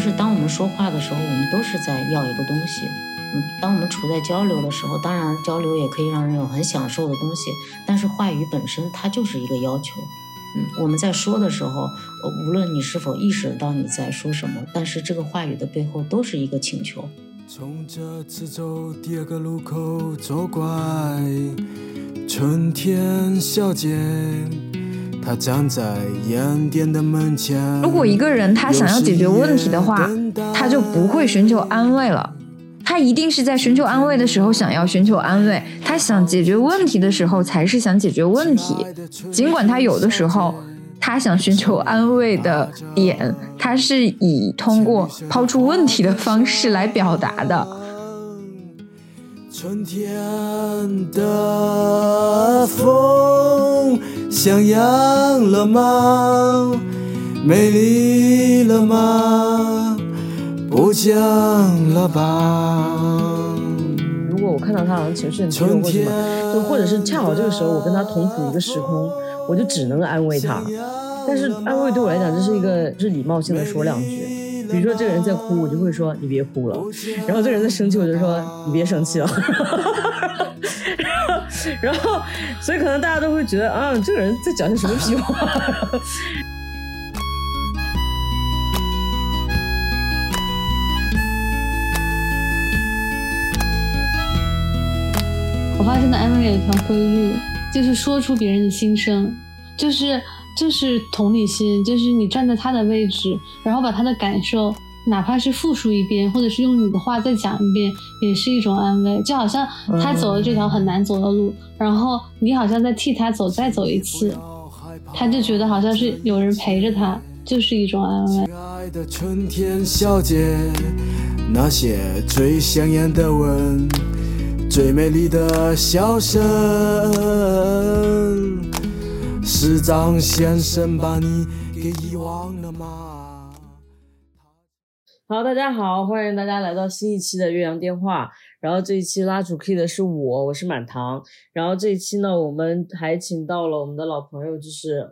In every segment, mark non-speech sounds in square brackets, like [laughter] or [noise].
就是当我们说话的时候，我们都是在要一个东西。嗯，当我们处在交流的时候，当然交流也可以让人有很享受的东西，但是话语本身它就是一个要求。嗯，我们在说的时候，无论你是否意识到你在说什么，但是这个话语的背后都是一个请求。从这次走第二个路口左拐，春天小姐，她站在烟店的门前。如果一个人他想要解决问题的话，他就不会寻求安慰了。他一定是在寻求安慰的时候想要寻求安慰，他想解决问题的时候才是想解决问题。尽管他有的时候，他想寻求安慰的点，他是以通过抛出问题的方式来表达的。春天的风像样了吗？美丽了吗？不讲了吧。如果我看到他好像情绪很低落或什么，就或者是恰好这个时候我跟他同处一个时空，我就只能安慰他。但是安慰对我来讲，这是一个是礼貌性的说两句。比如说这个人在哭，我就会说你别哭了。然后这个人在生气，我就说你别生气了。[laughs] 然后，所以可能大家都会觉得啊，这个人在讲些什么屁话。[laughs] 我发现的安慰有一条规律，就是说出别人的心声，就是就是同理心，就是你站在他的位置，然后把他的感受，哪怕是复述一遍，或者是用你的话再讲一遍，也是一种安慰。就好像他走了这条很难走的路，然后你好像在替他走，再走一次，他就觉得好像是有人陪着他，就是一种安慰。那些最香艳的吻。最美丽的笑声，是张先生把你给遗忘了吗？好，大家好，欢迎大家来到新一期的岳阳电话。然后这一期拉主 key 的是我，我是满堂。然后这一期呢，我们还请到了我们的老朋友，就是。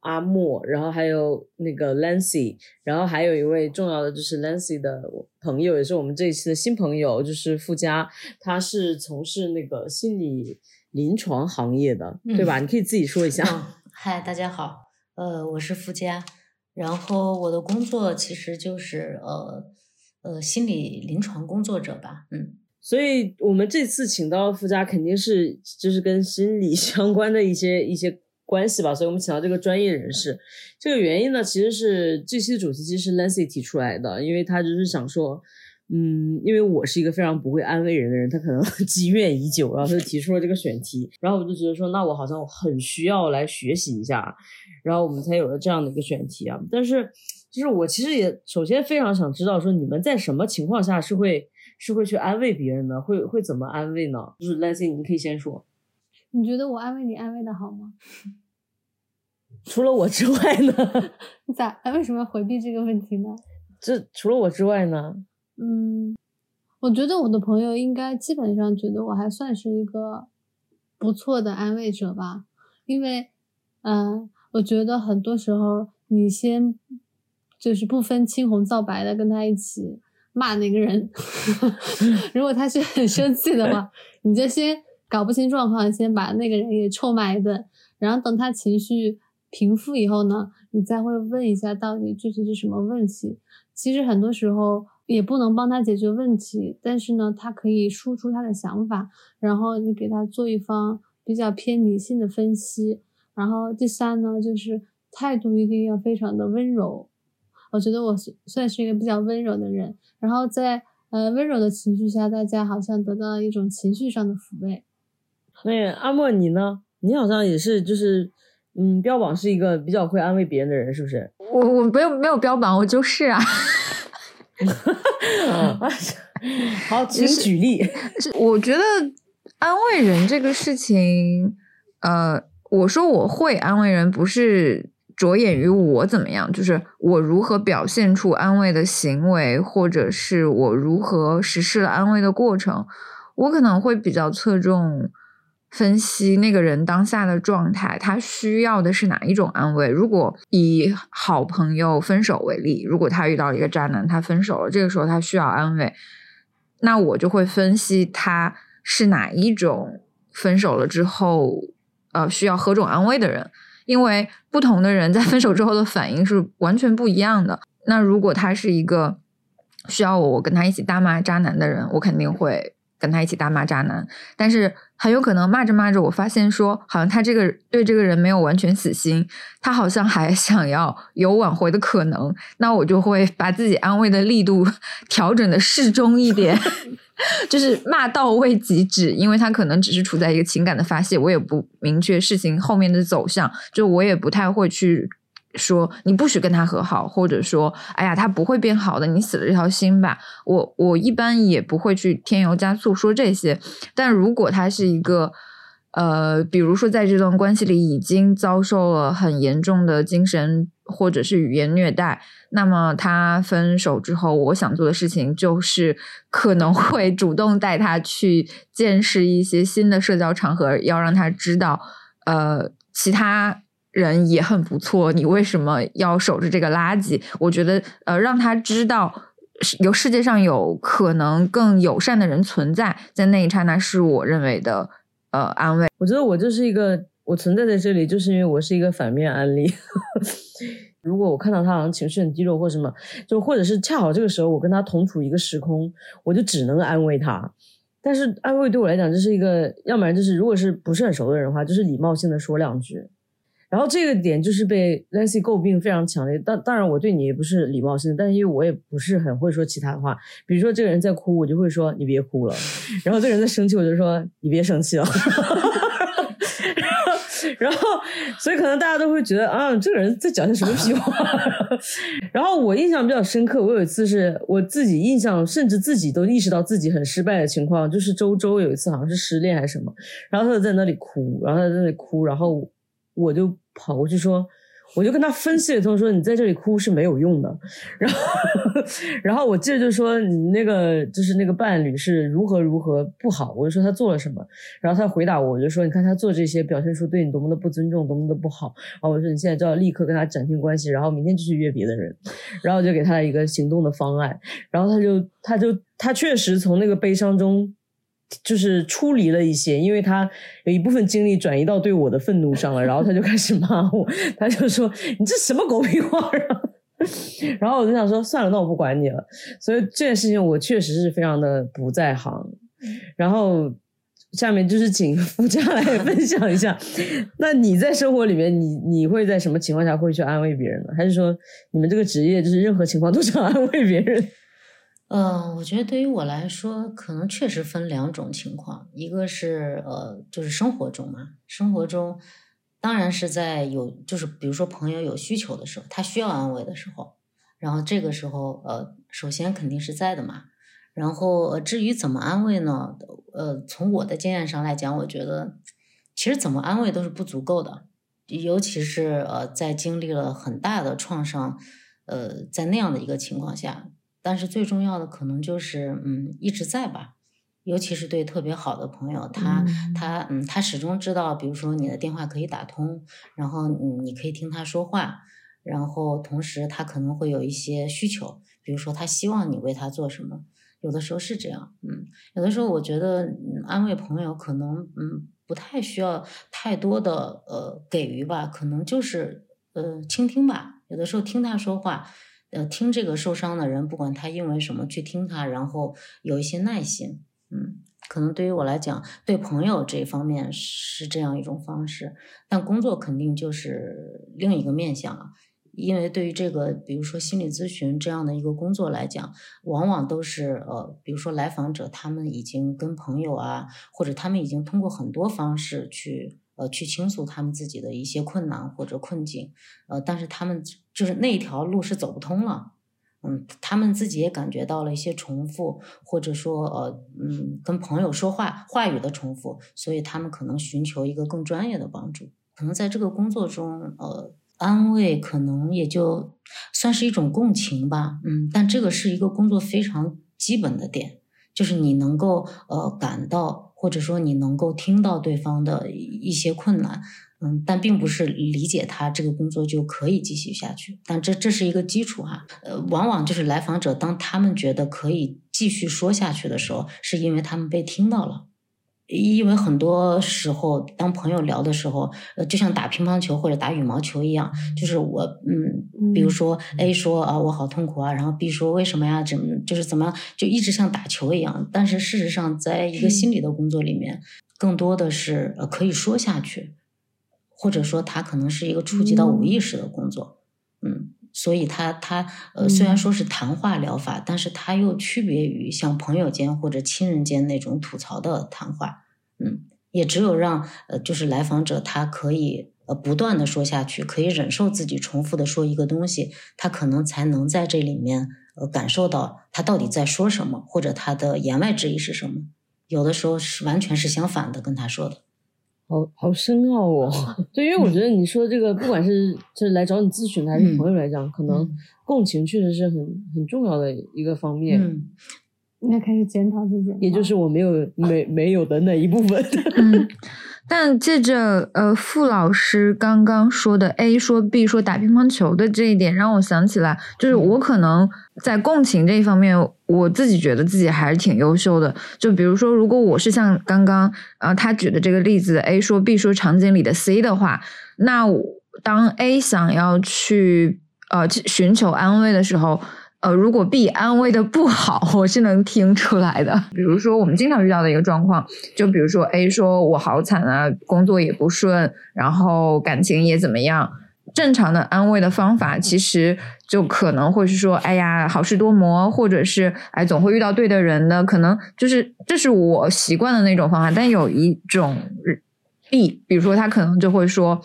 阿莫，然后还有那个 Lancy，然后还有一位重要的就是 Lancy 的朋友，也是我们这一期的新朋友，就是付佳，他是从事那个心理临床行业的，对吧？你可以自己说一下。嗨，大家好，呃，我是付佳，然后我的工作其实就是呃呃心理临床工作者吧，嗯。所以我们这次请到傅佳，肯定是就是跟心理 [laughs] 相关的一些一些。关系吧，所以我们请到这个专业人士。这个原因呢，其实是这期的主题其实是 Lancy 提出来的，因为他就是想说，嗯，因为我是一个非常不会安慰人的人，他可能积怨已久，然后他就提出了这个选题。然后我就觉得说，那我好像很需要来学习一下，然后我们才有了这样的一个选题啊。但是，就是我其实也首先非常想知道，说你们在什么情况下是会是会去安慰别人呢？会会怎么安慰呢？就是 Lancy，你可以先说。你觉得我安慰你安慰的好吗？[laughs] 除了我之外呢？你 [laughs] 咋？为什么要回避这个问题呢？这除了我之外呢？嗯，我觉得我的朋友应该基本上觉得我还算是一个不错的安慰者吧，因为，嗯，我觉得很多时候你先就是不分青红皂白的跟他一起骂那个人，[laughs] 如果他是很生气的话，你就先。搞不清状况，先把那个人也臭骂一顿，然后等他情绪平复以后呢，你再会问一下到底具体是什么问题。其实很多时候也不能帮他解决问题，但是呢，他可以输出他的想法，然后你给他做一方比较偏理性的分析。然后第三呢，就是态度一定要非常的温柔。我觉得我算是一个比较温柔的人，然后在呃温柔的情绪下，大家好像得到了一种情绪上的抚慰。那阿莫你呢？你好像也是，就是嗯，标榜是一个比较会安慰别人的人，是不是？我我没有没有标榜，我就是啊。[laughs] 好，请举例。[laughs] 我觉得安慰人这个事情，呃，我说我会安慰人，不是着眼于我怎么样，就是我如何表现出安慰的行为，或者是我如何实施了安慰的过程，我可能会比较侧重。分析那个人当下的状态，他需要的是哪一种安慰。如果以好朋友分手为例，如果他遇到一个渣男，他分手了，这个时候他需要安慰，那我就会分析他是哪一种分手了之后，呃，需要何种安慰的人，因为不同的人在分手之后的反应是完全不一样的。那如果他是一个需要我跟他一起大骂渣男的人，我肯定会。跟他一起大骂渣男，但是很有可能骂着骂着，我发现说，好像他这个对这个人没有完全死心，他好像还想要有挽回的可能，那我就会把自己安慰的力度 [laughs] 调整的适中一点，[laughs] 就是骂到位即止，因为他可能只是处在一个情感的发泄，我也不明确事情后面的走向，就我也不太会去。说你不许跟他和好，或者说，哎呀，他不会变好的，你死了这条心吧。我我一般也不会去添油加醋说这些。但如果他是一个，呃，比如说在这段关系里已经遭受了很严重的精神或者是语言虐待，那么他分手之后，我想做的事情就是可能会主动带他去见识一些新的社交场合，要让他知道，呃，其他。人也很不错，你为什么要守着这个垃圾？我觉得，呃，让他知道有世界上有可能更友善的人存在，在那一刹那，是我认为的呃安慰。我觉得我就是一个，我存在在这里，就是因为我是一个反面案例。[laughs] 如果我看到他好像情绪很低落或什么，就或者是恰好这个时候我跟他同处一个时空，我就只能安慰他。但是安慰对我来讲，这是一个，要不然就是如果是不是很熟的人的话，就是礼貌性的说两句。然后这个点就是被 Lancy 诟病非常强烈。当当然，我对你也不是礼貌性的，但是因为我也不是很会说其他的话。比如说，这个人在哭，我就会说你别哭了；[laughs] 然后这个人在生气，我就说你别生气了。[laughs] 然后，所以可能大家都会觉得啊，这个人在讲些什么屁话。[laughs] 然后我印象比较深刻，我有一次是我自己印象，甚至自己都意识到自己很失败的情况，就是周周有一次好像是失恋还是什么，然后他就在那里哭，然后他在那里哭，然后。我就跑过去说，我就跟他分析了通，说你在这里哭是没有用的。然后，然后我接着就说你那个就是那个伴侣是如何如何不好。我就说他做了什么，然后他回答我，我就说你看他做这些，表现出对你多么的不尊重，多么的不好。然后我说你现在就要立刻跟他斩清关系，然后明天就去约别的人。然后就给他一个行动的方案。然后他就他就他确实从那个悲伤中。就是出离了一些，因为他有一部分精力转移到对我的愤怒上了，然后他就开始骂我，[laughs] 他就说你这什么狗屁话啊，[laughs] 然后我就想说算了，那我不管你了。所以这件事情我确实是非常的不在行。然后下面就是请夫家来 [laughs] 分享一下，那你在生活里面，你你会在什么情况下会去安慰别人呢？还是说你们这个职业就是任何情况都想安慰别人？嗯，我觉得对于我来说，可能确实分两种情况，一个是呃，就是生活中嘛，生活中当然是在有，就是比如说朋友有需求的时候，他需要安慰的时候，然后这个时候呃，首先肯定是在的嘛。然后至于怎么安慰呢？呃，从我的经验上来讲，我觉得其实怎么安慰都是不足够的，尤其是呃，在经历了很大的创伤，呃，在那样的一个情况下。但是最重要的可能就是，嗯，一直在吧，尤其是对特别好的朋友，他他嗯，他始终知道，比如说你的电话可以打通，然后嗯，你可以听他说话，然后同时他可能会有一些需求，比如说他希望你为他做什么，有的时候是这样，嗯，有的时候我觉得安慰朋友可能嗯不太需要太多的呃给予吧，可能就是呃倾听吧，有的时候听他说话。呃，听这个受伤的人，不管他因为什么去听他，然后有一些耐心，嗯，可能对于我来讲，对朋友这方面是这样一种方式，但工作肯定就是另一个面向了，因为对于这个，比如说心理咨询这样的一个工作来讲，往往都是呃，比如说来访者他们已经跟朋友啊，或者他们已经通过很多方式去。呃，去倾诉他们自己的一些困难或者困境，呃，但是他们就是那条路是走不通了，嗯，他们自己也感觉到了一些重复，或者说呃，嗯，跟朋友说话话语的重复，所以他们可能寻求一个更专业的帮助。可能在这个工作中，呃，安慰可能也就算是一种共情吧，嗯，但这个是一个工作非常基本的点，就是你能够呃感到。或者说你能够听到对方的一些困难，嗯，但并不是理解他这个工作就可以继续下去。但这这是一个基础哈，呃，往往就是来访者当他们觉得可以继续说下去的时候，是因为他们被听到了。因为很多时候，当朋友聊的时候，呃，就像打乒乓球或者打羽毛球一样，就是我，嗯，比如说 A 说啊，我好痛苦啊，然后 B 说为什么呀？怎么就是怎么样？就一直像打球一样。但是事实上，在一个心理的工作里面，更多的是呃可以说下去，或者说它可能是一个触及到无意识的工作，嗯。所以，他他呃，虽然说是谈话疗法，但是他又区别于像朋友间或者亲人间那种吐槽的谈话。嗯，也只有让呃，就是来访者他可以呃不断的说下去，可以忍受自己重复的说一个东西，他可能才能在这里面呃感受到他到底在说什么，或者他的言外之意是什么。有的时候是完全是相反的跟他说的。好好深奥哦，[laughs] 对，因为我觉得你说这个，不管是就是来找你咨询的还是朋友来讲，可能共情确实是很很重要的一个方面。嗯，应该开始检讨自己，也就是我没有没没有的那一部分。嗯。[laughs] 但借着呃傅老师刚刚说的 A 说 B 说打乒乓球的这一点，让我想起来，就是我可能在共情这一方面，我自己觉得自己还是挺优秀的。就比如说，如果我是像刚刚呃他举的这个例子，A 说 B 说场景里的 C 的话，那当 A 想要去呃寻求安慰的时候。呃，如果 B 安慰的不好，我是能听出来的。比如说，我们经常遇到的一个状况，就比如说 A 说我好惨啊，工作也不顺，然后感情也怎么样。正常的安慰的方法，其实就可能会是说，哎呀，好事多磨，或者是哎，总会遇到对的人的，可能就是这是我习惯的那种方法。但有一种。B，比如说他可能就会说：“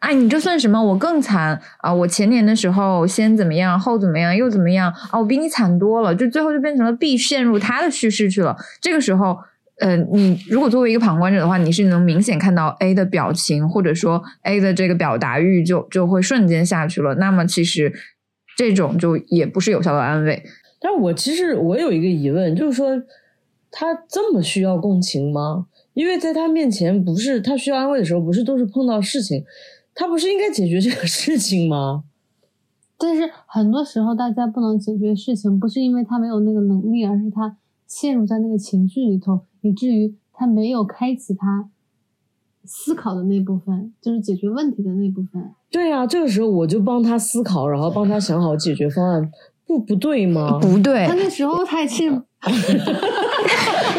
哎，你这算什么？我更惨啊！我前年的时候先怎么样，后怎么样，又怎么样啊？我比你惨多了。”就最后就变成了 B 陷入他的叙事去了。这个时候，呃，你如果作为一个旁观者的话，你是能明显看到 A 的表情，或者说 A 的这个表达欲就就会瞬间下去了。那么其实这种就也不是有效的安慰。但我其实我有一个疑问，就是说他这么需要共情吗？因为在他面前，不是他需要安慰的时候，不是都是碰到事情，他不是应该解决这个事情吗？但是很多时候，大家不能解决事情，不是因为他没有那个能力，而是他陷入在那个情绪里头，以至于他没有开启他思考的那部分，就是解决问题的那部分。对呀，这个时候我就帮他思考，然后帮他想好解决方案，不不对吗？不对，他那时候他也是。[laughs]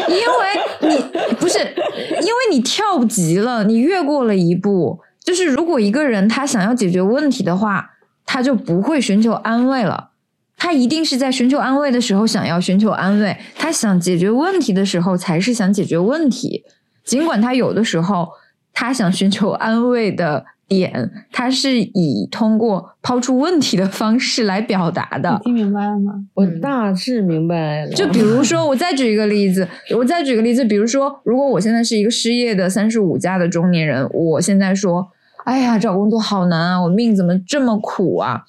因为你不是，因为你跳级了，你越过了一步。就是如果一个人他想要解决问题的话，他就不会寻求安慰了。他一定是在寻求安慰的时候想要寻求安慰，他想解决问题的时候才是想解决问题。尽管他有的时候他想寻求安慰的。点，它是以通过抛出问题的方式来表达的。听明白了吗？我大致明白了。就比如说，[laughs] 我再举一个例子，我再举个例子，比如说，如果我现在是一个失业的三十五加的中年人，我现在说，哎呀，找工作好难啊，我命怎么这么苦啊？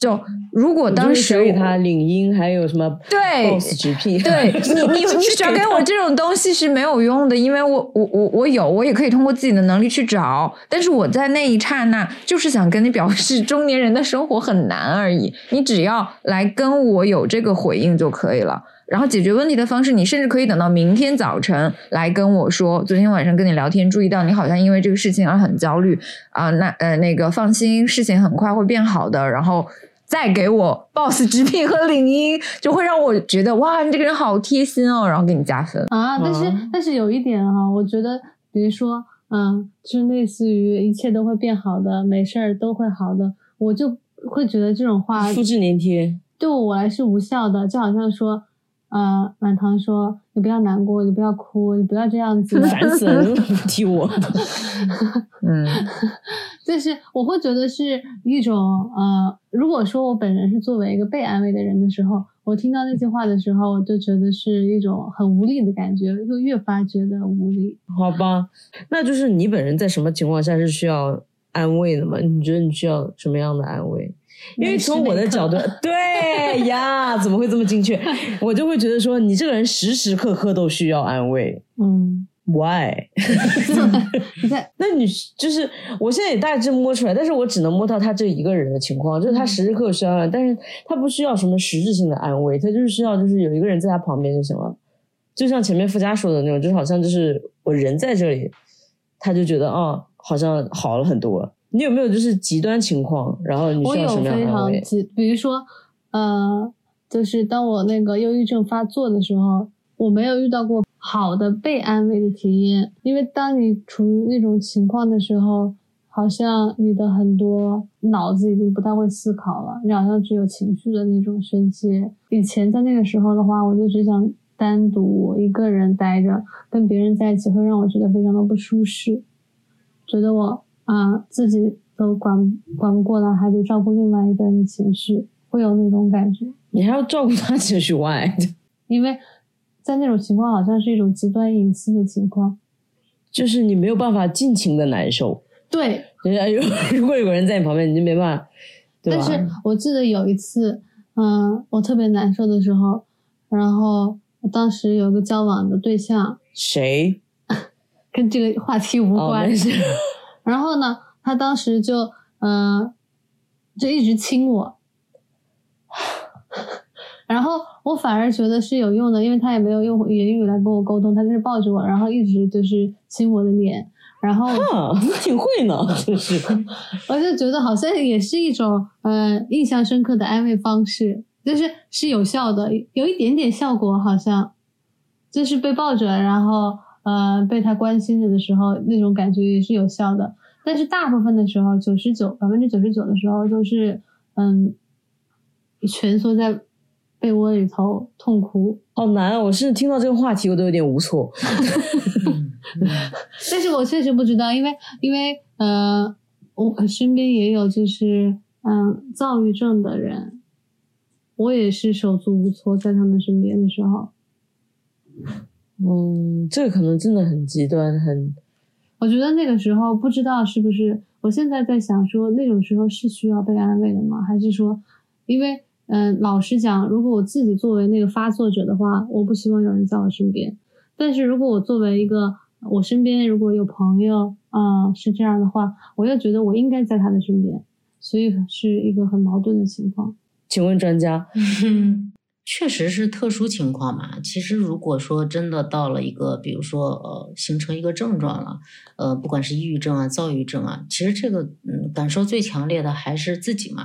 就如果当时给他领英还有什么对 boss 直聘，[laughs] 对 [laughs] 你你你找给我这种东西是没有用的，因为我我我我有，我也可以通过自己的能力去找，但是我在那一刹那就是想跟你表示中年人的生活很难而已，你只要来跟我有这个回应就可以了。然后解决问题的方式，你甚至可以等到明天早晨来跟我说，昨天晚上跟你聊天注意到你好像因为这个事情而很焦虑啊，那呃那个放心，事情很快会变好的，然后。再给我 boss 直聘和领英，就会让我觉得哇，你这个人好贴心哦，然后给你加分啊。但是但是有一点哈，我觉得，比如说，嗯，就类似于一切都会变好的，没事儿都会好的，我就会觉得这种话复制粘贴对我来是无效的，就好像说。呃，满堂说：“你不要难过，你不要哭，你不要这样子，烦死了，踢我。”嗯，[laughs] 就是我会觉得是一种呃，如果说我本人是作为一个被安慰的人的时候，我听到那句话的时候，我就觉得是一种很无力的感觉，就越发觉得无力。好吧，那就是你本人在什么情况下是需要安慰的吗？你觉得你需要什么样的安慰？因为从我的角度，[laughs] 对呀，怎么会这么精确？[laughs] 我就会觉得说，你这个人时时刻刻都需要安慰。嗯 Why？你看 [laughs] 那你就是我现在也大致摸出来，但是我只能摸到他这一个人的情况，就是他时时刻刻需要，但是他不需要什么实质性的安慰，他就是需要就是有一个人在他旁边就行了。就像前面附加说的那种，就是好像就是我人在这里，他就觉得哦，好像好了很多。你有没有就是极端情况？然后你需要什么样的安慰？比如说，呃，就是当我那个忧郁症发作的时候，我没有遇到过。好的被安慰的体验，因为当你处于那种情况的时候，好像你的很多脑子已经不太会思考了，你好像只有情绪的那种宣泄。以前在那个时候的话，我就只想单独一个人待着，跟别人在一起会让我觉得非常的不舒适，觉得我啊自己都管管不过来，还得照顾另外一个人的情绪，会有那种感觉。你还要照顾他情绪外，因为。在那种情况，好像是一种极端隐私的情况，就是你没有办法尽情的难受。对，人家有如果有个人在你旁边，你就没办法，但是我记得有一次，嗯，我特别难受的时候，然后当时有个交往的对象，谁？[laughs] 跟这个话题无关。然后呢，他当时就，嗯，就一直亲我。[laughs] 然后我反而觉得是有用的，因为他也没有用言语来跟我沟通，他就是抱着我，然后一直就是亲我的脸，然后你挺会呢，就是，[laughs] 我就觉得好像也是一种呃印象深刻的安慰方式，就是是有效的，有一点点效果，好像。就是被抱着，然后呃被他关心着的时候，那种感觉也是有效的，但是大部分的时候，九十九百分之九十九的时候都是嗯蜷缩在。被窝里头痛哭，好难啊！我是听到这个话题，我都有点无措。[laughs] 但是我确实不知道，因为因为呃，我身边也有就是嗯躁郁症的人，我也是手足无措，在他们身边的时候。嗯，这个可能真的很极端，很。我觉得那个时候不知道是不是，我现在在想说，那种时候是需要被安慰的吗？还是说，因为。嗯，老实讲，如果我自己作为那个发作者的话，我不希望有人在我身边。但是如果我作为一个我身边如果有朋友啊是这样的话，我又觉得我应该在他的身边，所以是一个很矛盾的情况。请问专家？[laughs] 确实是特殊情况嘛。其实如果说真的到了一个，比如说呃，形成一个症状了，呃，不管是抑郁症啊、躁郁症啊，其实这个嗯，感受最强烈的还是自己嘛，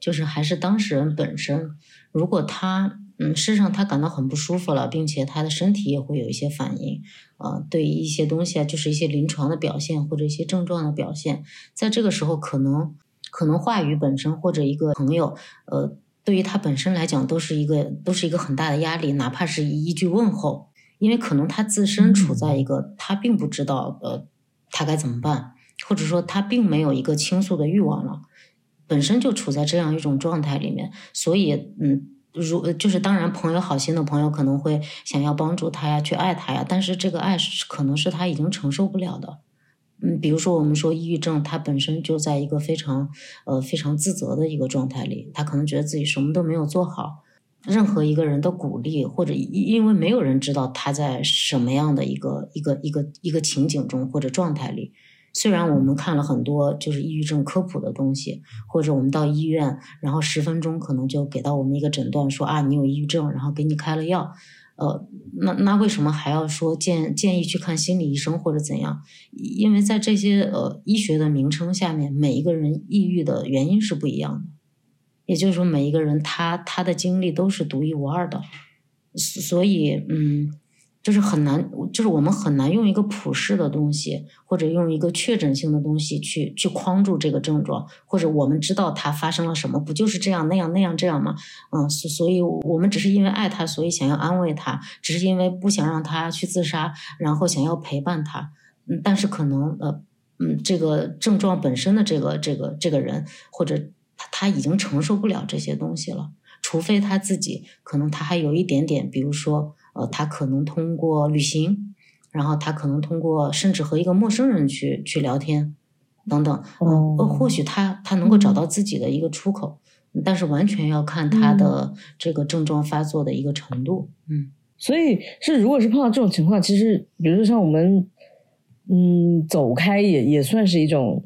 就是还是当事人本身。如果他嗯，事实上他感到很不舒服了，并且他的身体也会有一些反应，啊，对一些东西啊，就是一些临床的表现或者一些症状的表现，在这个时候可能可能话语本身或者一个朋友，呃。对于他本身来讲，都是一个都是一个很大的压力，哪怕是一句问候，因为可能他自身处在一个他并不知道呃他该怎么办，或者说他并没有一个倾诉的欲望了，本身就处在这样一种状态里面，所以嗯，如就是当然朋友好心的朋友可能会想要帮助他呀，去爱他呀，但是这个爱是可能是他已经承受不了的。嗯，比如说我们说抑郁症，他本身就在一个非常呃非常自责的一个状态里，他可能觉得自己什么都没有做好，任何一个人的鼓励或者因为没有人知道他在什么样的一个一个一个一个情景中或者状态里。虽然我们看了很多就是抑郁症科普的东西，或者我们到医院，然后十分钟可能就给到我们一个诊断，说啊你有抑郁症，然后给你开了药。呃，那那为什么还要说建建议去看心理医生或者怎样？因为在这些呃医学的名称下面，每一个人抑郁的原因是不一样的，也就是说，每一个人他他的经历都是独一无二的，所以嗯。就是很难，就是我们很难用一个普世的东西，或者用一个确诊性的东西去去框住这个症状，或者我们知道它发生了什么，不就是这样那样那样这样吗？嗯，所所以，我们只是因为爱他，所以想要安慰他，只是因为不想让他去自杀，然后想要陪伴他。嗯，但是可能呃，嗯，这个症状本身的这个这个这个人，或者他他已经承受不了这些东西了，除非他自己可能他还有一点点，比如说。呃，他可能通过旅行，然后他可能通过甚至和一个陌生人去去聊天，等等，呃，或许他他能够找到自己的一个出口，但是完全要看他的这个症状发作的一个程度。嗯，所以是如果是碰到这种情况，其实比如说像我们，嗯，走开也也算是一种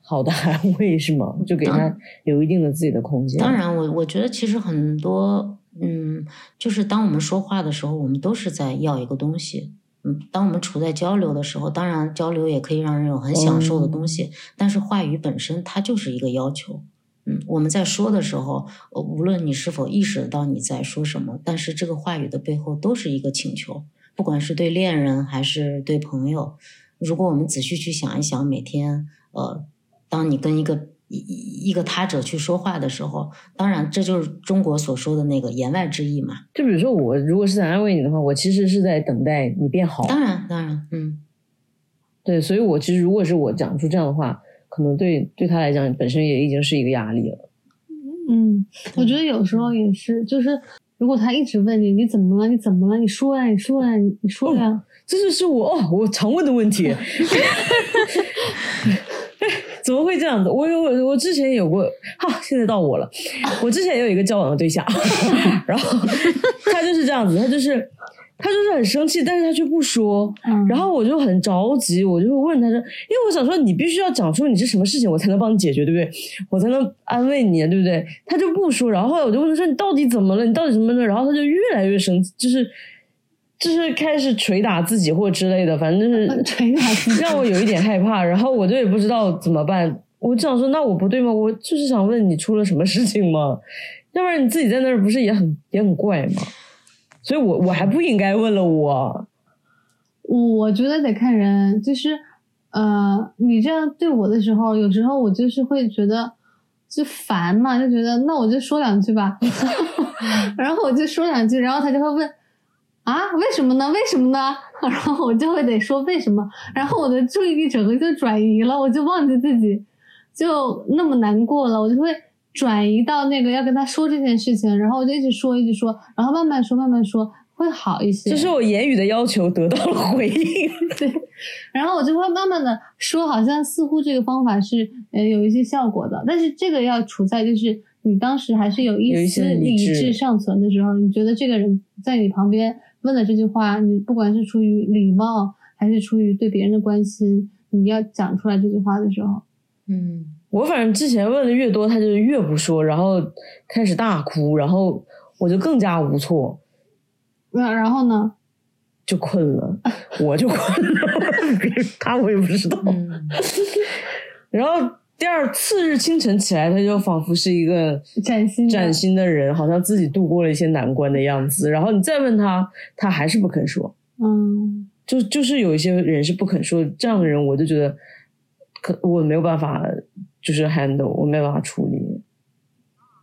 好的安慰，是吗？就给他有一定的自己的空间。当然，我我觉得其实很多，嗯，就是当我们说话的时候，我们都是在要一个东西。嗯，当我们处在交流的时候，当然交流也可以让人有很享受的东西，但是话语本身它就是一个要求。嗯，我们在说的时候，无论你是否意识到你在说什么，但是这个话语的背后都是一个请求，不管是对恋人还是对朋友。如果我们仔细去想一想，每天，呃，当你跟一个。一一个他者去说话的时候，当然这就是中国所说的那个言外之意嘛。就比如说我如果是在安慰你的话，我其实是在等待你变好。当然，当然，嗯，对，所以我其实如果是我讲出这样的话，可能对对他来讲本身也已经是一个压力了。嗯，我觉得有时候也是，就是如果他一直问你你怎么了，你怎么了，你说呀，你说呀，你说呀，这就是我哦，我常问的问题。[laughs] 怎么会这样子？我有我之前有过，哈，现在到我了。我之前也有一个交往的对象，[laughs] 然后他就是这样子，他就是他就是很生气，但是他却不说。然后我就很着急，我就会问他说：“因为我想说，你必须要讲出你是什么事情，我才能帮你解决，对不对？我才能安慰你，对不对？”他就不说，然后后来我就问他说：“你到底怎么了？你到底什么的？”然后他就越来越生气，就是。就是开始捶打自己或之类的，反正就是 [laughs] 捶打自己，让我有一点害怕。然后我就也不知道怎么办。我就想说，那我不对吗？我就是想问你出了什么事情吗？要不然你自己在那儿不是也很也很怪吗？所以我我还不应该问了我。我觉得得看人，就是呃，你这样对我的时候，有时候我就是会觉得就烦嘛，就觉得那我就说两句吧，[laughs] 然后我就说两句，然后他就会问。啊，为什么呢？为什么呢？[laughs] 然后我就会得说为什么，然后我的注意力整个就转移了，我就忘记自己就那么难过了，我就会转移到那个要跟他说这件事情，然后我就一直说，一直说，然后慢慢说，慢慢说，会好一些。就是我言语的要求得到了回应，[laughs] 对，然后我就会慢慢的说，好像似乎这个方法是呃有一些效果的，但是这个要处在就是你当时还是有一丝理智尚存的时候，你觉得这个人在你旁边。问了这句话，你不管是出于礼貌，还是出于对别人的关心，你要讲出来这句话的时候，嗯，我反正之前问的越多，他就越不说，然后开始大哭，然后我就更加无措。那然后呢？就困了，我就困了，[laughs] 他我也不知道。[laughs] 然后。第二次日清晨起来，他就仿佛是一个崭新崭新的人，好像自己度过了一些难关的样子。然后你再问他，他还是不肯说。嗯，就就是有一些人是不肯说，这样的人我就觉得，可我没有办法，就是 handle，我没有办法处理。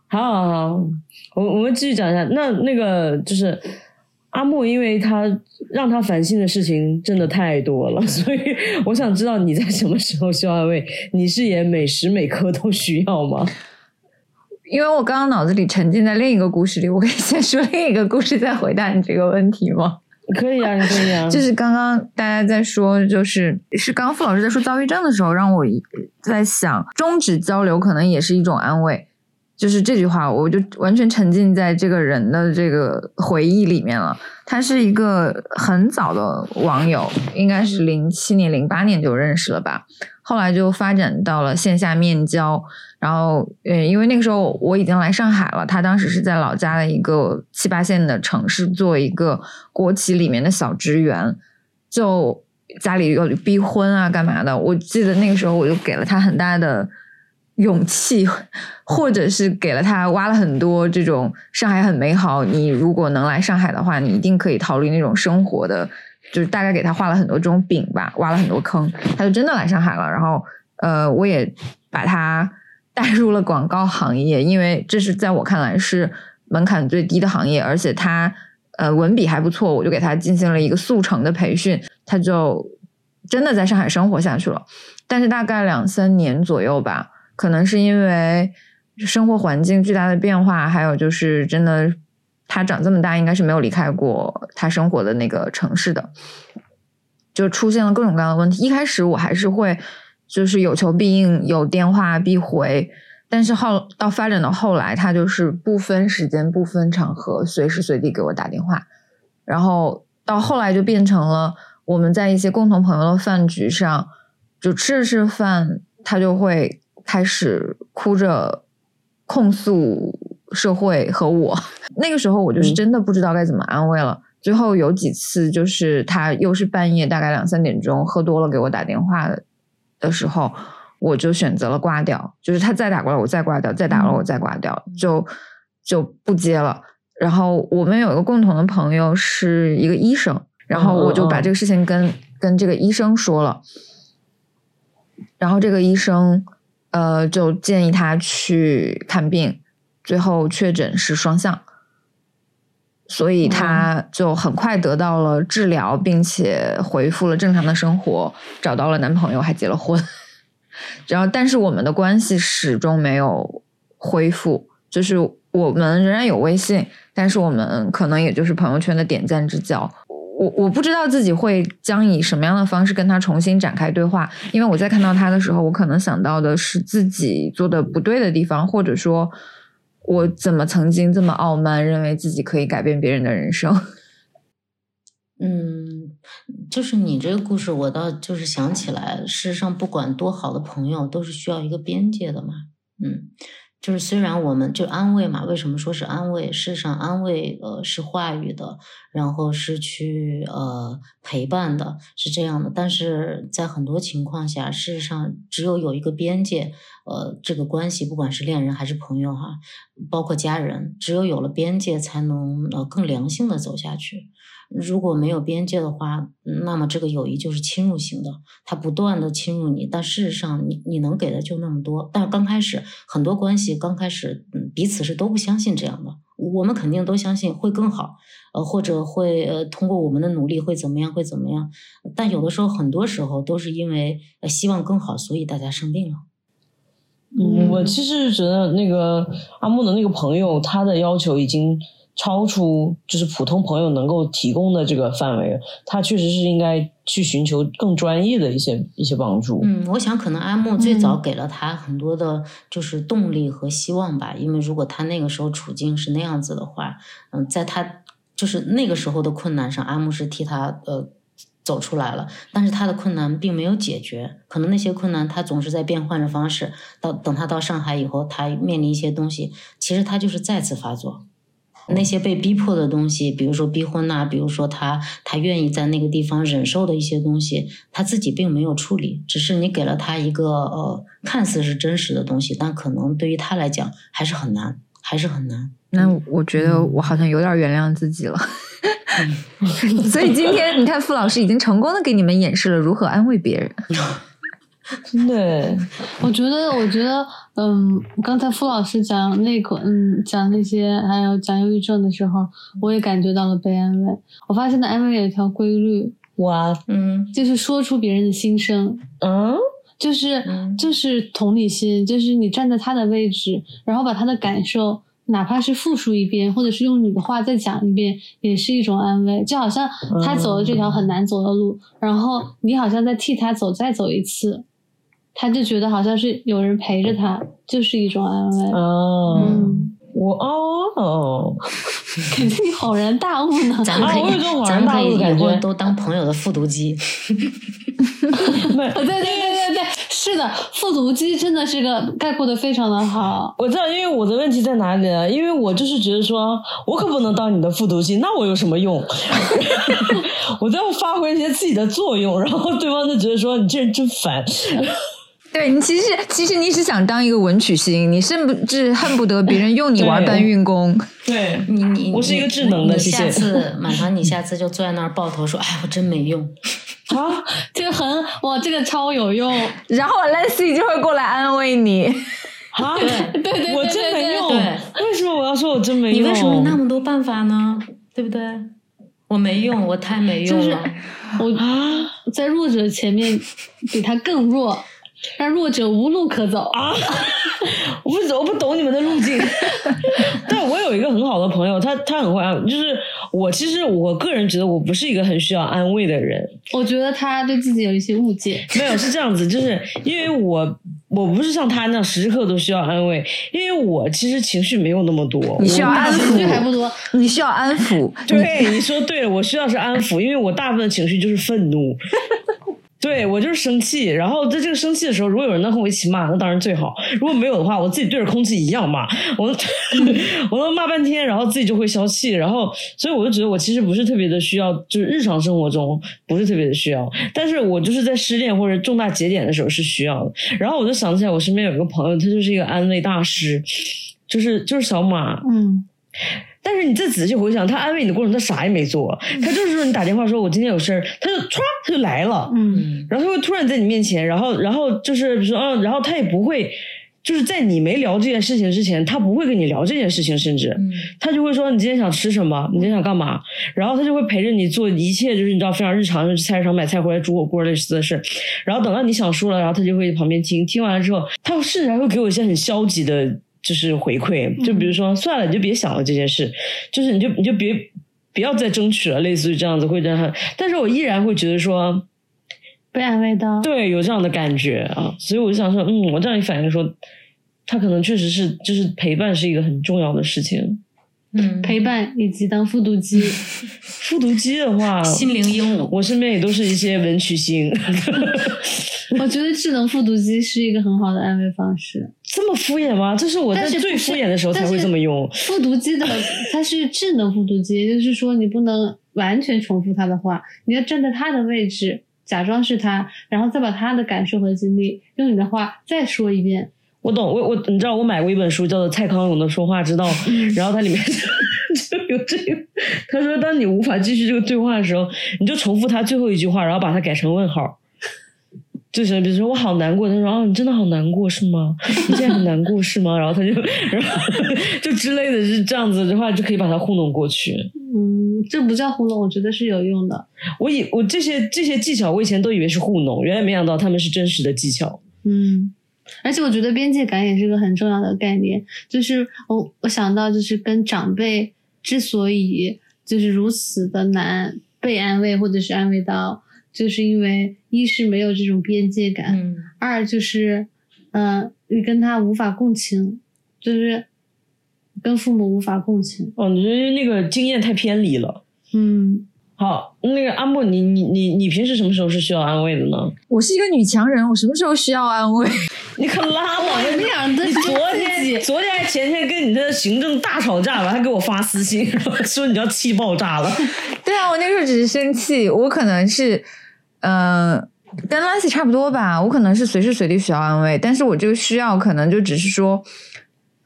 好好好，我我们继续讲一下，那那个就是。阿木，因为他让他烦心的事情真的太多了，[laughs] 所以我想知道你在什么时候需要安慰？你是也每时每刻都需要吗？[laughs] 因为我刚刚脑子里沉浸在另一个故事里，我可以先说另一个故事，再回答你这个问题吗？可以啊，你可以啊。[laughs] 就是刚刚大家在说，就是是刚刚傅老师在说躁郁症的时候，让我在想，终止交流可能也是一种安慰。就是这句话，我就完全沉浸在这个人的这个回忆里面了。他是一个很早的网友，应该是零七年、零八年就认识了吧。后来就发展到了线下面交，然后，嗯，因为那个时候我已经来上海了，他当时是在老家的一个七八线的城市做一个国企里面的小职员，就家里有逼婚啊，干嘛的？我记得那个时候我就给了他很大的。勇气，[laughs] 或者是给了他挖了很多这种上海很美好，你如果能来上海的话，你一定可以逃离那种生活的，就是大概给他画了很多这种饼吧，挖了很多坑，他就真的来上海了。然后，呃，我也把他带入了广告行业，因为这是在我看来是门槛最低的行业，而且他呃文笔还不错，我就给他进行了一个速成的培训，他就真的在上海生活下去了。但是大概两三年左右吧。可能是因为生活环境巨大的变化，还有就是真的，他长这么大应该是没有离开过他生活的那个城市的，就出现了各种各样的问题。一开始我还是会就是有求必应，有电话必回，但是后到发展到后来，他就是不分时间、不分场合，随时随地给我打电话。然后到后来就变成了我们在一些共同朋友的饭局上，就吃着吃饭，他就会开始哭着控诉社会和我。那个时候我就是真的不知道该怎么安慰了。最后有几次就是他又是半夜大概两三点钟喝多了给我打电话的时候。我就选择了挂掉，就是他再打过来，我再挂掉；再打了，我再挂掉，就就不接了。然后我们有一个共同的朋友是一个医生，然后我就把这个事情跟跟这个医生说了，然后这个医生呃就建议他去看病，最后确诊是双向，所以他就很快得到了治疗，并且恢复了正常的生活，找到了男朋友，还结了婚。[laughs] 然后，但是我们的关系始终没有恢复，就是我们仍然有微信，但是我们可能也就是朋友圈的点赞之交。我我不知道自己会将以什么样的方式跟他重新展开对话，因为我在看到他的时候，我可能想到的是自己做的不对的地方，或者说，我怎么曾经这么傲慢，认为自己可以改变别人的人生。[laughs] 嗯，就是你这个故事，我倒就是想起来，事实上不管多好的朋友，都是需要一个边界的嘛。嗯，就是虽然我们就安慰嘛，为什么说是安慰？事实上，安慰呃是话语的，然后是去呃陪伴的，是这样的。但是在很多情况下，事实上只有有一个边界，呃，这个关系不管是恋人还是朋友哈，包括家人，只有有了边界，才能呃更良性的走下去。如果没有边界的话，那么这个友谊就是侵入型的，它不断的侵入你，但事实上你你能给的就那么多。但刚开始很多关系刚开始，嗯，彼此是都不相信这样的。我们肯定都相信会更好，呃，或者会呃通过我们的努力会怎么样会怎么样。但有的时候很多时候都是因为呃希望更好，所以大家生病了。嗯，我其实觉得那个阿木的那个朋友，他的要求已经。超出就是普通朋友能够提供的这个范围，他确实是应该去寻求更专业的一些一些帮助。嗯，我想可能阿木最早给了他很多的就是动力和希望吧，因为如果他那个时候处境是那样子的话，嗯，在他就是那个时候的困难上，阿木是替他呃走出来了，但是他的困难并没有解决，可能那些困难他总是在变换着方式，到等他到上海以后，他面临一些东西，其实他就是再次发作。那些被逼迫的东西，比如说逼婚呐，比如说他他愿意在那个地方忍受的一些东西，他自己并没有处理，只是你给了他一个呃看似是真实的东西，但可能对于他来讲还是很难，还是很难。那我觉得我好像有点原谅自己了。[laughs] 所以今天你看，傅老师已经成功的给你们演示了如何安慰别人。[laughs] [laughs] 真的，我觉得，我觉得，嗯，刚才傅老师讲那个，嗯，讲那些，还有讲忧郁症的时候，我也感觉到了被安慰。我发现的安慰有一条规律，哇，嗯，就是说出别人的心声，嗯，就是就是同理心，就是你站在他的位置，然后把他的感受，哪怕是复述一遍，或者是用你的话再讲一遍，也是一种安慰。就好像他走了这条很难走的路，然后你好像在替他走，再走一次。他就觉得好像是有人陪着他，就是一种安慰。哦，我哦，感觉你恍然大悟呢。咱们可以，咱们可以以后都当朋友的复读机。[laughs] 对对对对对，是的，复读机真的是个概括的非常的好。我知道，因为我的问题在哪里呢？因为我就是觉得说，我可不能当你的复读机，那我有什么用？[laughs] 我在发挥一些自己的作用，然后对方就觉得说你这人真烦。[laughs] 对你其实其实你是想当一个文曲星，你甚至恨不得别人用你玩搬运工。对你你我是一个智能的，你下次满堂，你下次就坐在那儿抱头说：“哎，我真没用啊！”这个很哇，这个超有用。然后 Lancy 就会过来安慰你啊！对对对，我真没用。为什么我要说我真没用？你为什么那么多办法呢？对不对？我没用，我太没用了。我啊，在弱者前面比他更弱。[laughs] 让弱者无路可走啊！[laughs] 我不我不懂你们的路径。[laughs] 但我有一个很好的朋友，他他很会安，就是我其实我个人觉得我不是一个很需要安慰的人。我觉得他对自己有一些误解。没有是这样子，就是因为我我不是像他那样时时刻都需要安慰，因为我其实情绪没有那么多，你需要安抚还不多，你需要安抚。对，你说对了，我需要是安抚，因为我大部分情绪就是愤怒。对我就是生气，然后在这个生气的时候，如果有人能和我一起骂，那当然最好；如果没有的话，我自己对着空气一样骂，我 [laughs] 我能骂半天，然后自己就会消气。然后，所以我就觉得我其实不是特别的需要，就是日常生活中不是特别的需要，但是我就是在失恋或者重大节点的时候是需要的。然后我就想起来，我身边有一个朋友，他就是一个安慰大师，就是就是小马，嗯。但是你再仔细回想，他安慰你的过程，他啥也没做，他就是说你打电话说“我今天有事儿”，他就唰他就来了，嗯，然后他会突然在你面前，然后然后就是比如说嗯，然后他也不会就是在你没聊这件事情之前，他不会跟你聊这件事情，甚至他就会说你今天想吃什么，你今天想干嘛，然后他就会陪着你做一切，就是你知道非常日常，去菜市场买菜回来煮火锅类似的事，然后等到你想说了，然后他就会旁边听，听完了之后，他甚至还会给我一些很消极的。就是回馈，就比如说算了，你就别想了这件事，就是你就你就别不要再争取了，类似于这样子会这样。但是我依然会觉得说被安慰到，对，有这样的感觉啊，所以我就想说，嗯，我这样一反应说，他可能确实是，就是陪伴是一个很重要的事情。嗯，陪伴以及当复读机，[laughs] 复读机的话，[laughs] 心灵鹦鹉，我身边也都是一些文曲星。[laughs] 我觉得智能复读机是一个很好的安慰方式。这么敷衍吗？这是我在最敷衍的时候才会这么用。复读机的 [laughs] 它是智能复读机，也就是说你不能完全重复他的话，你要站在他的位置，假装是他，然后再把他的感受和经历用你的话再说一遍。我懂，我我你知道，我买过一本书，叫做《蔡康永的说话之道》，[laughs] 然后它里面就有这个。他说，当你无法继续这个对话的时候，你就重复他最后一句话，然后把它改成问号。就是比如说我好难过，他说哦，你真的好难过是吗？[laughs] 你现在很难过是吗？然后他就然后 [laughs] 就之类的是这样子的话，就可以把他糊弄过去。嗯，这不叫糊弄，我觉得是有用的。我以我这些这些技巧，我以前都以为是糊弄，原来没想到他们是真实的技巧。嗯。而且我觉得边界感也是个很重要的概念，就是我我想到就是跟长辈之所以就是如此的难被安慰或者是安慰到，就是因为一是没有这种边界感，二就是嗯你跟他无法共情，就是跟父母无法共情。哦，你觉得那个经验太偏离了？嗯。好，那个阿莫，你你你你平时什么时候是需要安慰的呢？我是一个女强人，我什么时候需要安慰？[laughs] 你可拉倒！你俩的，你昨天、昨天还前天跟你的行政大吵架完，还给我发私信 [laughs] 说你要气爆炸了。[laughs] 对啊，我那时候只是生气，我可能是，嗯，跟 Lancy 差不多吧。我可能是随时随地需要安慰，但是我这个需要可能就只是说，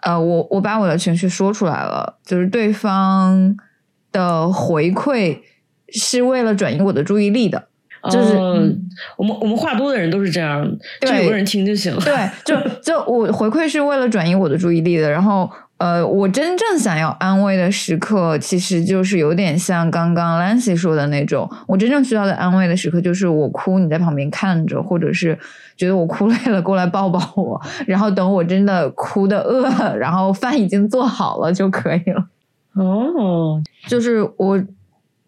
呃，我我把我的情绪说出来了，就是对方的回馈。是为了转移我的注意力的，就是我们我们话多的人都是这样，就有个人听就行了。对，就就我回馈是为了转移我的注意力的。然后，呃，我真正想要安慰的时刻，其实就是有点像刚刚 Lancy 说的那种。我真正需要的安慰的时刻，就是我哭，你在旁边看着，或者是觉得我哭累了，过来抱抱我。然后等我真的哭的饿了，然后饭已经做好了就可以了。哦，就是我。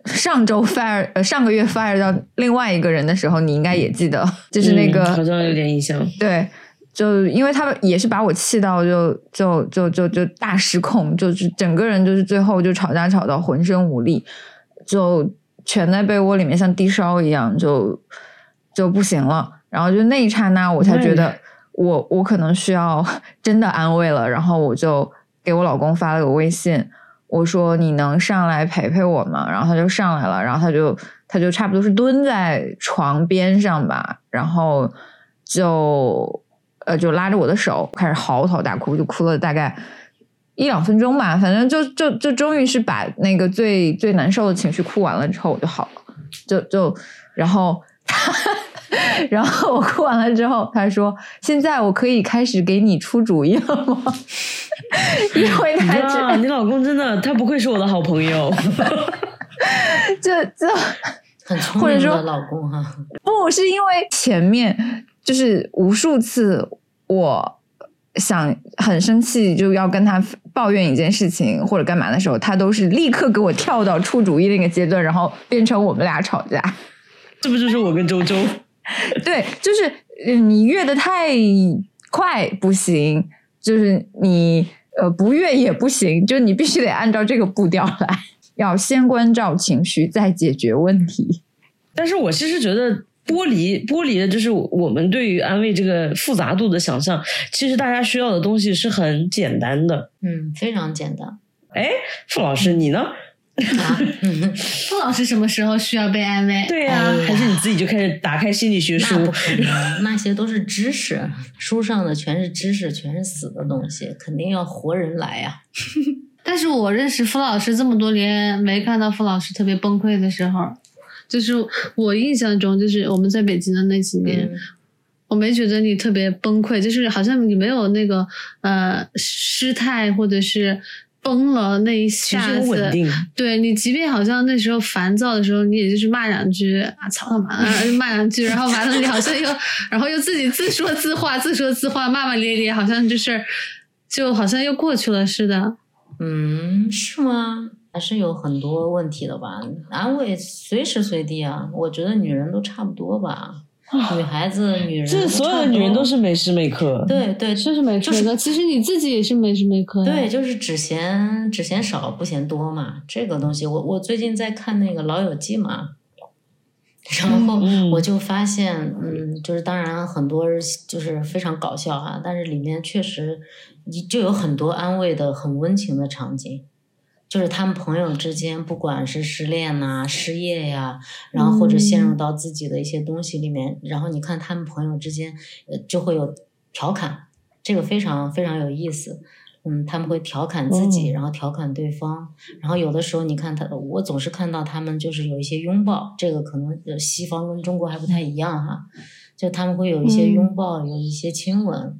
上周 fire 呃上个月 fire 到另外一个人的时候，你应该也记得，就是那个好像有点印象。对，就因为他也是把我气到，就就就就就大失控，就是整个人就是最后就吵架吵到浑身无力，就蜷在被窝里面像低烧一样，就就不行了。然后就那一刹那，我才觉得我我可能需要 [laughs] 真的安慰了。然后我就给我老公发了个微信。我说你能上来陪陪我吗？然后他就上来了，然后他就他就差不多是蹲在床边上吧，然后就呃就拉着我的手开始嚎啕大哭，就哭了大概一两分钟吧，反正就就就终于是把那个最最难受的情绪哭完了之后我就好了，就就然后。[laughs] 然后我哭完了之后，他说：“现在我可以开始给你出主意了吗？” [laughs] 因为他知道你老公真的，他不愧是我的好朋友。[laughs] 就就很聪明的老公哈。不是因为前面就是无数次，我想很生气就要跟他抱怨一件事情或者干嘛的时候，他都是立刻给我跳到出主意那个阶段，然后变成我们俩吵架。这不就是我跟周周？[laughs] 对，就是你越的太快不行，就是你呃不越也不行，就你必须得按照这个步调来，要先关照情绪，再解决问题。但是我其实觉得。剥离剥离的就是我们对于安慰这个复杂度的想象。其实大家需要的东西是很简单的，嗯，非常简单。哎，傅老师，你呢？啊，[laughs] 傅老师什么时候需要被安慰？对呀，还是你自己就开始打开心理学书？那不可能，那些都是知识，书上的全是知识，全是死的东西，肯定要活人来呀。[laughs] 但是我认识傅老师这么多年，没看到傅老师特别崩溃的时候。就是我印象中，就是我们在北京的那几年，我没觉得你特别崩溃，就是好像你没有那个呃失态或者是崩了那一下子。对你，即便好像那时候烦躁的时候，你也就是骂两句啊，操他妈，[laughs] 骂两句，然后完了你好像又，[laughs] 然后又自己自说自话，自说自话，骂骂咧咧，好像就是就好像又过去了似的。嗯，是吗？还是有很多问题的吧，安慰随时随地啊，我觉得女人都差不多吧，女孩子、女人，这所有的女人都是每时每刻，对对，就是每时每刻。其实你自己也是每时每刻，对，就是只嫌只嫌少不嫌多嘛。这个东西，我我最近在看那个《老友记》嘛，然后我就发现，嗯，就是当然很多就是非常搞笑哈，但是里面确实就有很多安慰的、很温情的场景。就是他们朋友之间，不管是失恋呐、失业呀，然后或者陷入到自己的一些东西里面，然后你看他们朋友之间，呃，就会有调侃，这个非常非常有意思。嗯，他们会调侃自己，然后调侃对方，然后有的时候你看他，我总是看到他们就是有一些拥抱，这个可能西方跟中国还不太一样哈，就他们会有一些拥抱，有一些亲吻，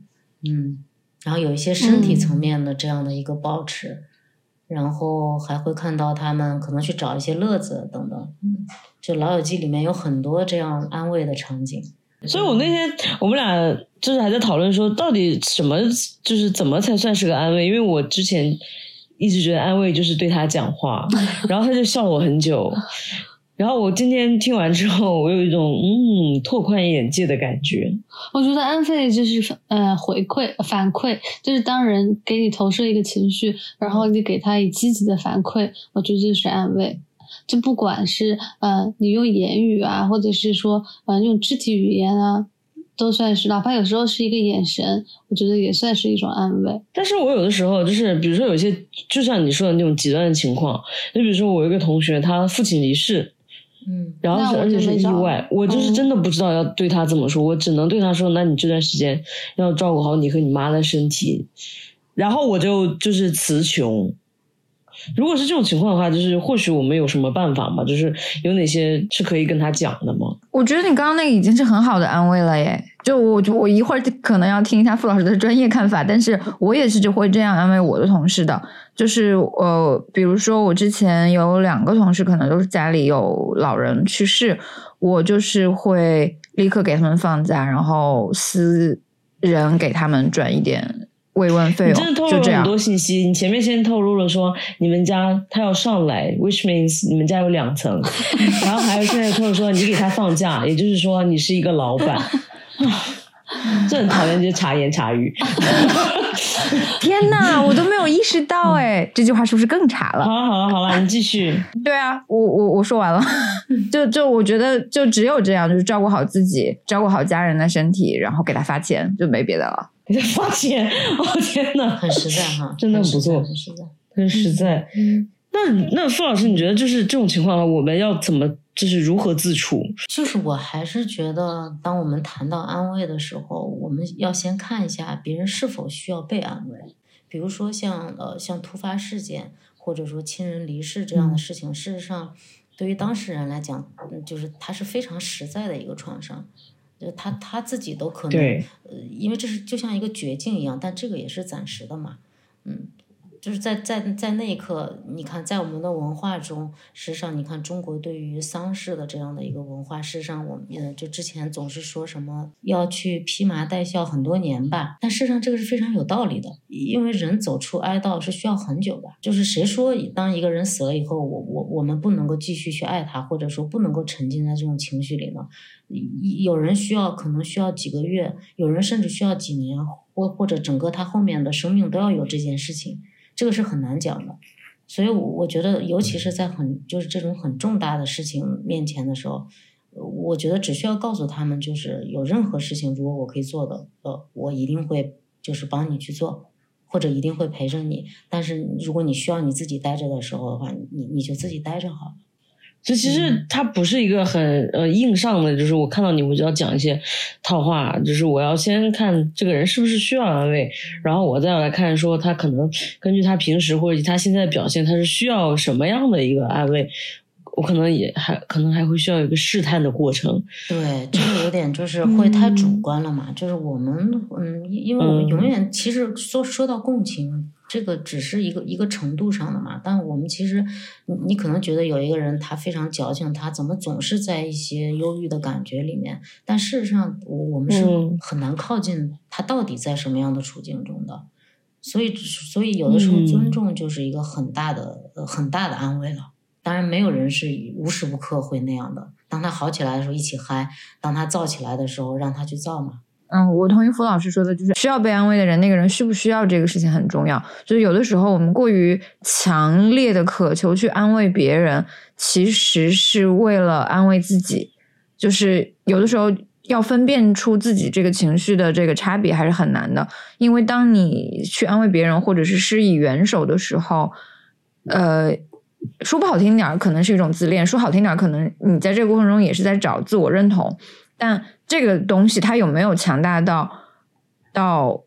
嗯，然后有一些身体层面的这样的一个保持。然后还会看到他们可能去找一些乐子等等，就《老友记》里面有很多这样安慰的场景。所以我那天我们俩就是还在讨论说，到底什么就是怎么才算是个安慰？因为我之前一直觉得安慰就是对他讲话，[laughs] 然后他就笑我很久。然后我今天听完之后，我有一种嗯拓宽眼界的感觉。我觉得安慰就是呃回馈反馈，就是当人给你投射一个情绪，然后你给他以积极的反馈，我觉得这是安慰。就不管是呃你用言语啊，或者是说呃用肢体语言啊，都算是，哪怕有时候是一个眼神，我觉得也算是一种安慰。但是我有的时候就是，比如说有些就像你说的那种极端的情况，就比如说我有一个同学，他父亲离世。嗯，然后是而且是意外，我就是真的不知道要对他怎么说，我只能对他说：“那你这段时间要照顾好你和你妈的身体。”然后我就就是词穷。如果是这种情况的话，就是或许我们有什么办法吗？就是有哪些是可以跟他讲的吗？我觉得你刚刚那个已经是很好的安慰了耶。就我我一会儿可能要听一下傅老师的专业看法，但是我也是就会这样安慰我的同事的。就是呃，比如说我之前有两个同事，可能都是家里有老人去世，我就是会立刻给他们放假，然后私人给他们转一点。慰问费用，你真的透露了很多信息。你前面先透露了说你们家他要上来，which means 你们家有两层，[laughs] 然后还有现在透露说你给他放假，也就是说你是一个老板。[laughs] 这很讨厌就是茶言茶语。[laughs] 天哪，我都没有意识到哎，这句话是不是更茶了？好了好了好了，你继续。对啊，我我我说完了。[laughs] 就就我觉得就只有这样，就是照顾好自己，照顾好家人的身体，然后给他发钱，就没别的了。给他发钱，哦天呐，很实在哈，真的不错，很实在，很实在。嗯，那那傅老师，你觉得就是这种情况，我们要怎么，就是如何自处？就是我还是觉得，当我们谈到安慰的时候，我们要先看一下别人是否需要被安慰。比如说像呃像突发事件，或者说亲人离世这样的事情，事实上对于当事人来讲，就是他是非常实在的一个创伤。就他他自己都可能，呃，因为这是就像一个绝境一样，但这个也是暂时的嘛，嗯。就是在在在那一刻，你看，在我们的文化中，实际上，你看中国对于丧事的这样的一个文化，事实上，我们就之前总是说什么要去披麻戴孝很多年吧，但事实上这个是非常有道理的，因为人走出哀悼是需要很久的。就是谁说当一个人死了以后，我我我们不能够继续去爱他，或者说不能够沉浸在这种情绪里呢？有人需要可能需要几个月，有人甚至需要几年。或或者整个他后面的生命都要有这件事情，这个是很难讲的。所以，我我觉得，尤其是在很就是这种很重大的事情面前的时候，我觉得只需要告诉他们，就是有任何事情，如果我可以做的，呃，我一定会就是帮你去做，或者一定会陪着你。但是，如果你需要你自己待着的时候的话，你你就自己待着好了。所以其实它不是一个很呃硬上的，就是我看到你我就要讲一些套话，就是我要先看这个人是不是需要安慰，然后我再来看说他可能根据他平时或者他现在的表现，他是需要什么样的一个安慰。我可能也还可能还会需要一个试探的过程。对，这个有点就是会太主观了嘛。就是我们嗯，因为我们永远其实说说到共情，这个只是一个一个程度上的嘛。但我们其实你你可能觉得有一个人他非常矫情，他怎么总是在一些忧郁的感觉里面？但事实上，我我们是很难靠近他到底在什么样的处境中的。所以所以有的时候尊重就是一个很大的很大的安慰了。当然，没有人是无时无刻会那样的。当他好起来的时候，一起嗨；当他燥起来的时候，让他去燥嘛。嗯，我同意付老师说的，就是需要被安慰的人，那个人需不需要这个事情很重要。就是有的时候，我们过于强烈的渴求去安慰别人，其实是为了安慰自己。就是有的时候要分辨出自己这个情绪的这个差别还是很难的，因为当你去安慰别人或者是施以援手的时候，呃。说不好听点儿，可能是一种自恋；说好听点儿，可能你在这个过程中也是在找自我认同。但这个东西它有没有强大到到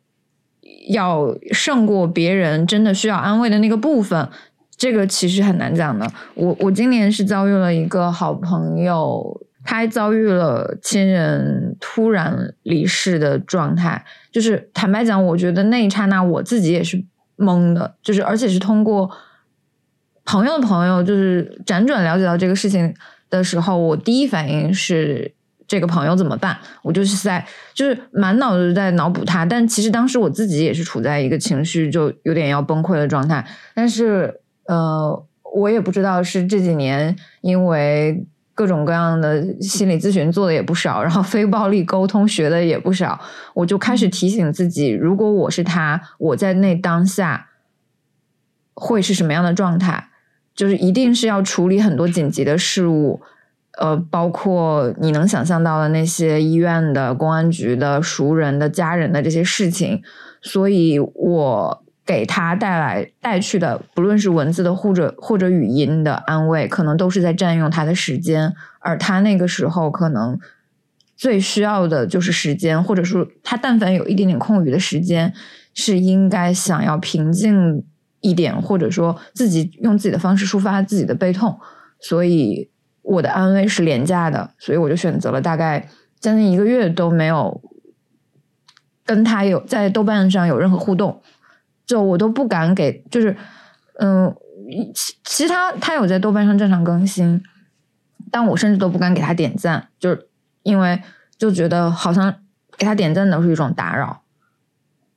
要胜过别人真的需要安慰的那个部分？这个其实很难讲的。我我今年是遭遇了一个好朋友，他遭遇了亲人突然离世的状态。就是坦白讲，我觉得那一刹那我自己也是懵的，就是而且是通过。朋友的朋友就是辗转了解到这个事情的时候，我第一反应是这个朋友怎么办？我就是在就是满脑子在脑补他，但其实当时我自己也是处在一个情绪就有点要崩溃的状态。但是呃，我也不知道是这几年因为各种各样的心理咨询做的也不少，然后非暴力沟通学的也不少，我就开始提醒自己，如果我是他，我在那当下会是什么样的状态？就是一定是要处理很多紧急的事务，呃，包括你能想象到的那些医院的、公安局的、熟人的、家人的这些事情，所以我给他带来带去的，不论是文字的或者或者语音的安慰，可能都是在占用他的时间，而他那个时候可能最需要的就是时间，或者说他但凡有一点点空余的时间，是应该想要平静。一点，或者说自己用自己的方式抒发自己的悲痛，所以我的安慰是廉价的，所以我就选择了大概将近一个月都没有跟他有在豆瓣上有任何互动，就我都不敢给，就是嗯，其其他他有在豆瓣上正常更新，但我甚至都不敢给他点赞，就是因为就觉得好像给他点赞都是一种打扰。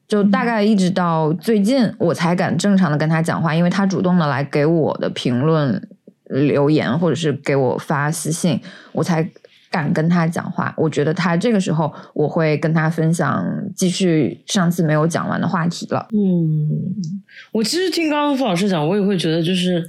就大概一直到最近，我才敢正常的跟他讲话，因为他主动的来给我的评论留言，或者是给我发私信，我才敢跟他讲话。我觉得他这个时候，我会跟他分享继续上次没有讲完的话题了。嗯，我其实听刚刚付老师讲，我也会觉得，就是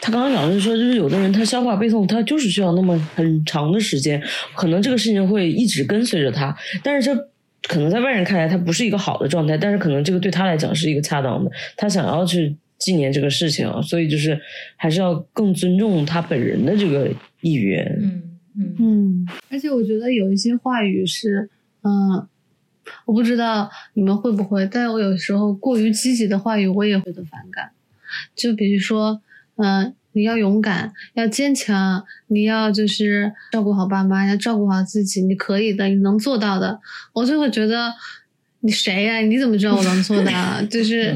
他刚刚讲的是说，就是有的人他消化背诵，他就是需要那么很长的时间，可能这个事情会一直跟随着他，但是这。可能在外人看来，他不是一个好的状态，但是可能这个对他来讲是一个恰当的。他想要去纪念这个事情啊，所以就是还是要更尊重他本人的这个意愿。嗯嗯嗯。而且我觉得有一些话语是，嗯，我不知道你们会不会，但我有时候过于积极的话语，我也会的反感。就比如说，嗯。你要勇敢，要坚强，你要就是照顾好爸妈，要照顾好自己，你可以的，你能做到的。我就会觉得你谁呀？你怎么知道我能做到？[laughs] 就是，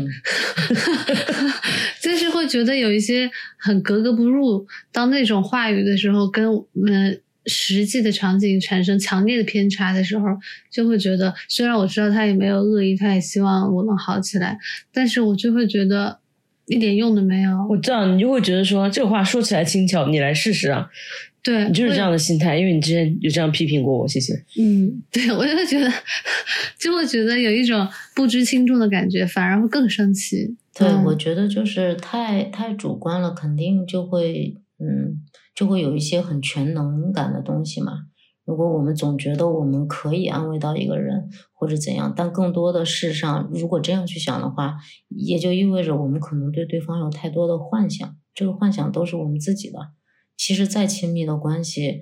[laughs] 就是会觉得有一些很格格不入。当那种话语的时候，跟嗯实际的场景产生强烈的偏差的时候，就会觉得，虽然我知道他也没有恶意，他也希望我能好起来，但是我就会觉得。一点用都没有。我知道你就会觉得说这话说起来轻巧，你来试试啊。对，你就是这样的心态，因为你之前有这样批评过我，谢谢。嗯，对，我就会觉得，就会觉得有一种不知轻重的感觉，反而会更生气。对，我觉得就是太太主观了，肯定就会，嗯，就会有一些很全能感的东西嘛。如果我们总觉得我们可以安慰到一个人或者怎样，但更多的事上，如果这样去想的话，也就意味着我们可能对对方有太多的幻想，这个幻想都是我们自己的。其实再亲密的关系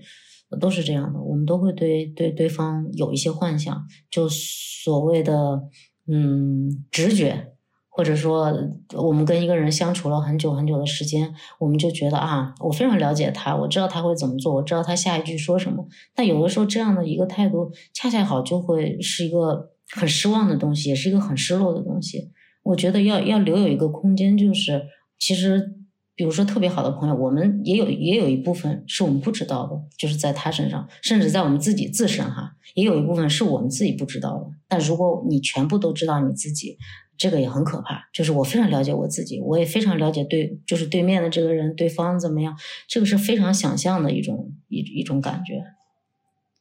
都是这样的，我们都会对对对方有一些幻想，就所谓的嗯直觉。或者说，我们跟一个人相处了很久很久的时间，我们就觉得啊，我非常了解他，我知道他会怎么做，我知道他下一句说什么。但有的时候，这样的一个态度，恰恰好就会是一个很失望的东西，也是一个很失落的东西。我觉得要要留有一个空间，就是其实，比如说特别好的朋友，我们也有也有一部分是我们不知道的，就是在他身上，甚至在我们自己自身哈，也有一部分是我们自己不知道的。但如果你全部都知道你自己。这个也很可怕，就是我非常了解我自己，我也非常了解对，就是对面的这个人，对方怎么样，这个是非常想象的一种一一种感觉。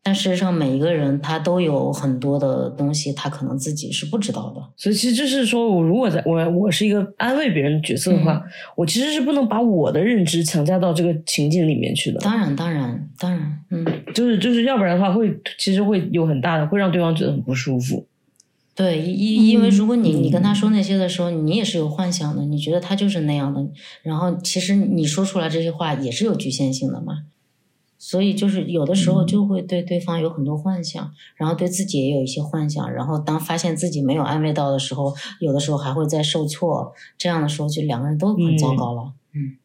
但事实上，每一个人他都有很多的东西，他可能自己是不知道的。所以，其实就是说我如果在我我是一个安慰别人的角色的话，我其实是不能把我的认知强加到这个情境里面去的。当然，当然，当然，嗯，就是就是要不然的话，会其实会有很大的，会让对方觉得很不舒服。对，因因为如果你你跟他说那些的时候，你也是有幻想的，你觉得他就是那样的，然后其实你说出来这些话也是有局限性的嘛，所以就是有的时候就会对对方有很多幻想，然后对自己也有一些幻想，然后当发现自己没有安慰到的时候，有的时候还会再受挫，这样的时候就两个人都很糟糕了，嗯。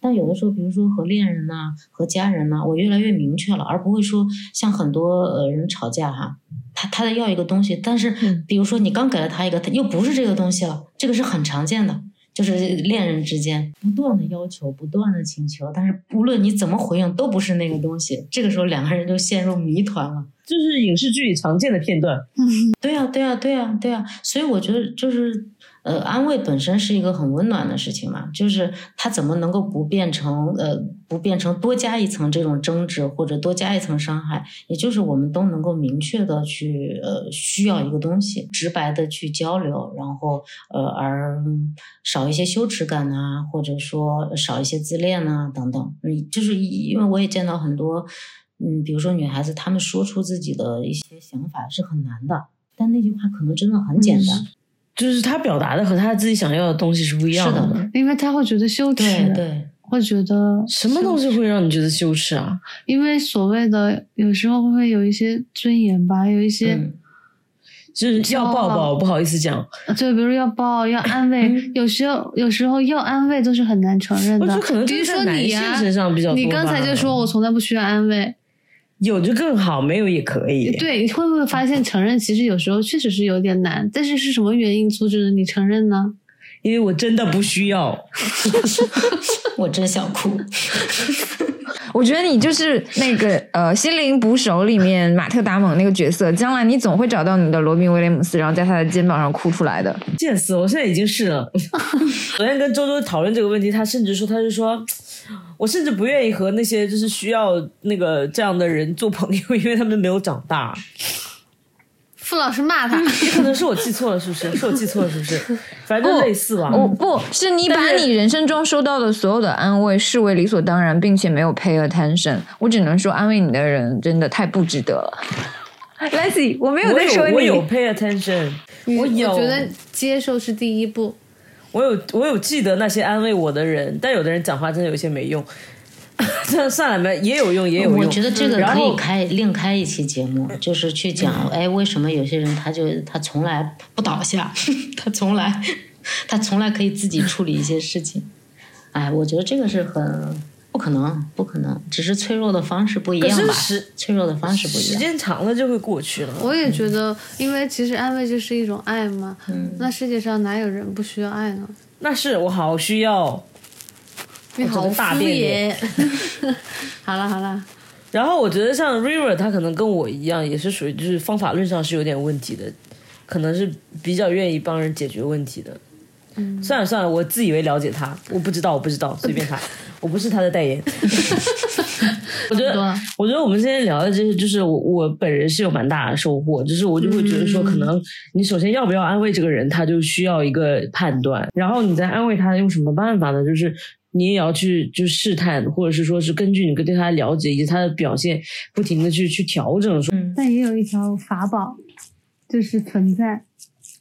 但有的时候，比如说和恋人呐，和家人呐，我越来越明确了，而不会说像很多呃人吵架哈，他他在要一个东西，但是比如说你刚给了他一个，他又不是这个东西了，这个是很常见的，就是恋人之间不断的要求，不断的请求，但是无论你怎么回应，都不是那个东西，这个时候两个人就陷入谜团了。就是影视剧里常见的片段。[laughs] 对呀，对呀，对呀，对呀，所以我觉得就是。呃，安慰本身是一个很温暖的事情嘛，就是它怎么能够不变成呃，不变成多加一层这种争执或者多加一层伤害？也就是我们都能够明确的去呃需要一个东西，直白的去交流，然后呃而少一些羞耻感呐，或者说少一些自恋呐等等。嗯，就是因为我也见到很多，嗯，比如说女孩子她们说出自己的一些想法是很难的，但那句话可能真的很简单。就是他表达的和他自己想要的东西是不一样的，因为他会觉得羞耻，对，会觉得什么东西会让你觉得羞耻啊？因为所谓的有时候会有一些尊严吧，有一些就是要抱抱，不好意思讲，[laughs] 就比如要抱要安慰，有时候有时候要安慰都是很难承认的，比如说你呀，你刚才就说我从来不需要安慰。有就更好，没有也可以。对，会不会发现承认其实有时候确实是有点难？但是是什么原因阻止了你承认呢？因为我真的不需要，[laughs] 我真想哭。[laughs] 我觉得你就是那个呃，心灵捕手里面马特达蒙那个角色，将来你总会找到你的罗宾威廉姆斯，然后在他的肩膀上哭出来的。见死！我现在已经是了。[laughs] 昨天跟周周讨论这个问题，他甚至说，他是说。我甚至不愿意和那些就是需要那个这样的人做朋友，因为他们没有长大。傅老师骂他，也可能是我记错了，是不是？是我记错了，是不是？反正类似吧。不，不是你把你人生中收到的所有的安慰视为理所当然，并且没有 pay attention。我只能说，安慰你的人真的太不值得了。Lacy，我没有在说你，我有 pay attention。我有，我觉得接受是第一步。我有我有记得那些安慰我的人，但有的人讲话真的有些没用。[laughs] 这算了没，也有用，也有用。我觉得这个可以开另开一期节目，就是去讲，[laughs] 哎，为什么有些人他就他从来不倒下，[laughs] 他从来他从来可以自己处理一些事情。哎，我觉得这个是很不可能，不可能，只是脆弱的方式不一样吧？脆弱的方式不一样，时间长了就会过去了。我也觉得，因为其实安慰就是一种爱嘛。嗯。那世界上哪有人不需要爱呢？那是我好需要。你好敷衍，[laughs] 好了好了。然后我觉得像 River，他可能跟我一样，也是属于就是方法论上是有点问题的，可能是比较愿意帮人解决问题的。算了算了，我自以为了解他，我不知道，我不知道，随便他，我不是他的代言。[laughs] 我觉得，我觉得我们今天聊的这些，就是我我本人是有蛮大的收获，就是我就会觉得说，可能你首先要不要安慰这个人，他就需要一个判断，然后你在安慰他用什么办法呢？就是你也要去就试探，或者是说是根据你对他的了解以及他的表现，不停的去去调整。嗯，但也有一条法宝，就是存在，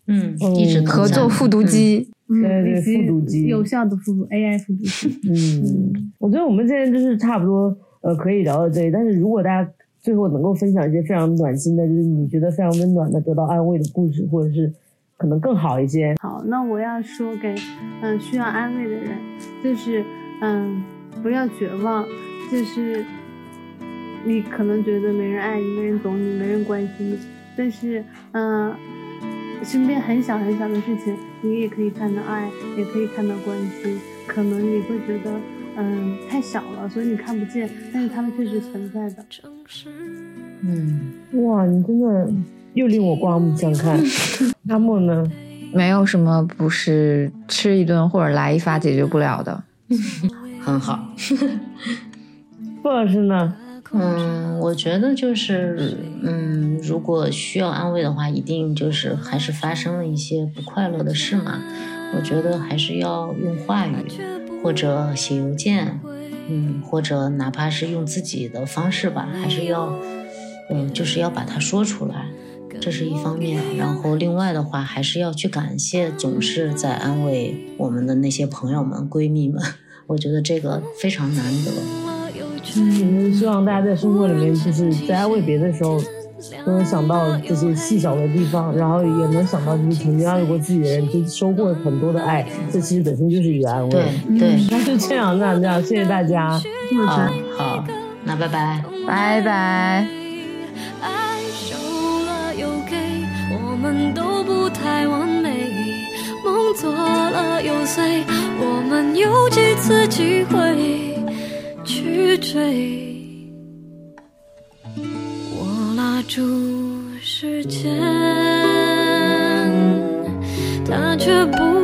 嗯，一直合作复读机。对对，复读机有效的复读 AI 复读机。嗯，我觉得我们现在就是差不多，呃，可以聊到这里。但是如果大家最后能够分享一些非常暖心的，就是你觉得非常温暖的、得到安慰的故事，或者是可能更好一些。好，那我要说给嗯需要安慰的人，就是嗯不要绝望，就是你可能觉得没人爱你、没人懂你、没人关心你，但是嗯。身边很小很小的事情，你也可以看到爱，也可以看到关心。可能你会觉得，嗯，太小了，所以你看不见，但是他们确实存在的。嗯，哇，你真的又令我刮目相看。[laughs] 阿莫呢？没有什么不是吃一顿或者来一发解决不了的。很好。[laughs] 傅老师呢？嗯，我觉得就是，嗯，如果需要安慰的话，一定就是还是发生了一些不快乐的事嘛。我觉得还是要用话语，或者写邮件，嗯，或者哪怕是用自己的方式吧，还是要，嗯，就是要把它说出来，这是一方面。然后另外的话，还是要去感谢总是在安慰我们的那些朋友们、闺蜜们。我觉得这个非常难得。嗯，希望大家在生活里面，就是在安慰别的时候，都能想到这些细小的地方，然后也能想到就是曾经安慰过自己的人，就收获很多的爱。这其实本身就是一个安慰。对对，那就这样，这样，这样，谢谢大家。好，好，那拜拜，拜拜。去追，我拉住时间，他却不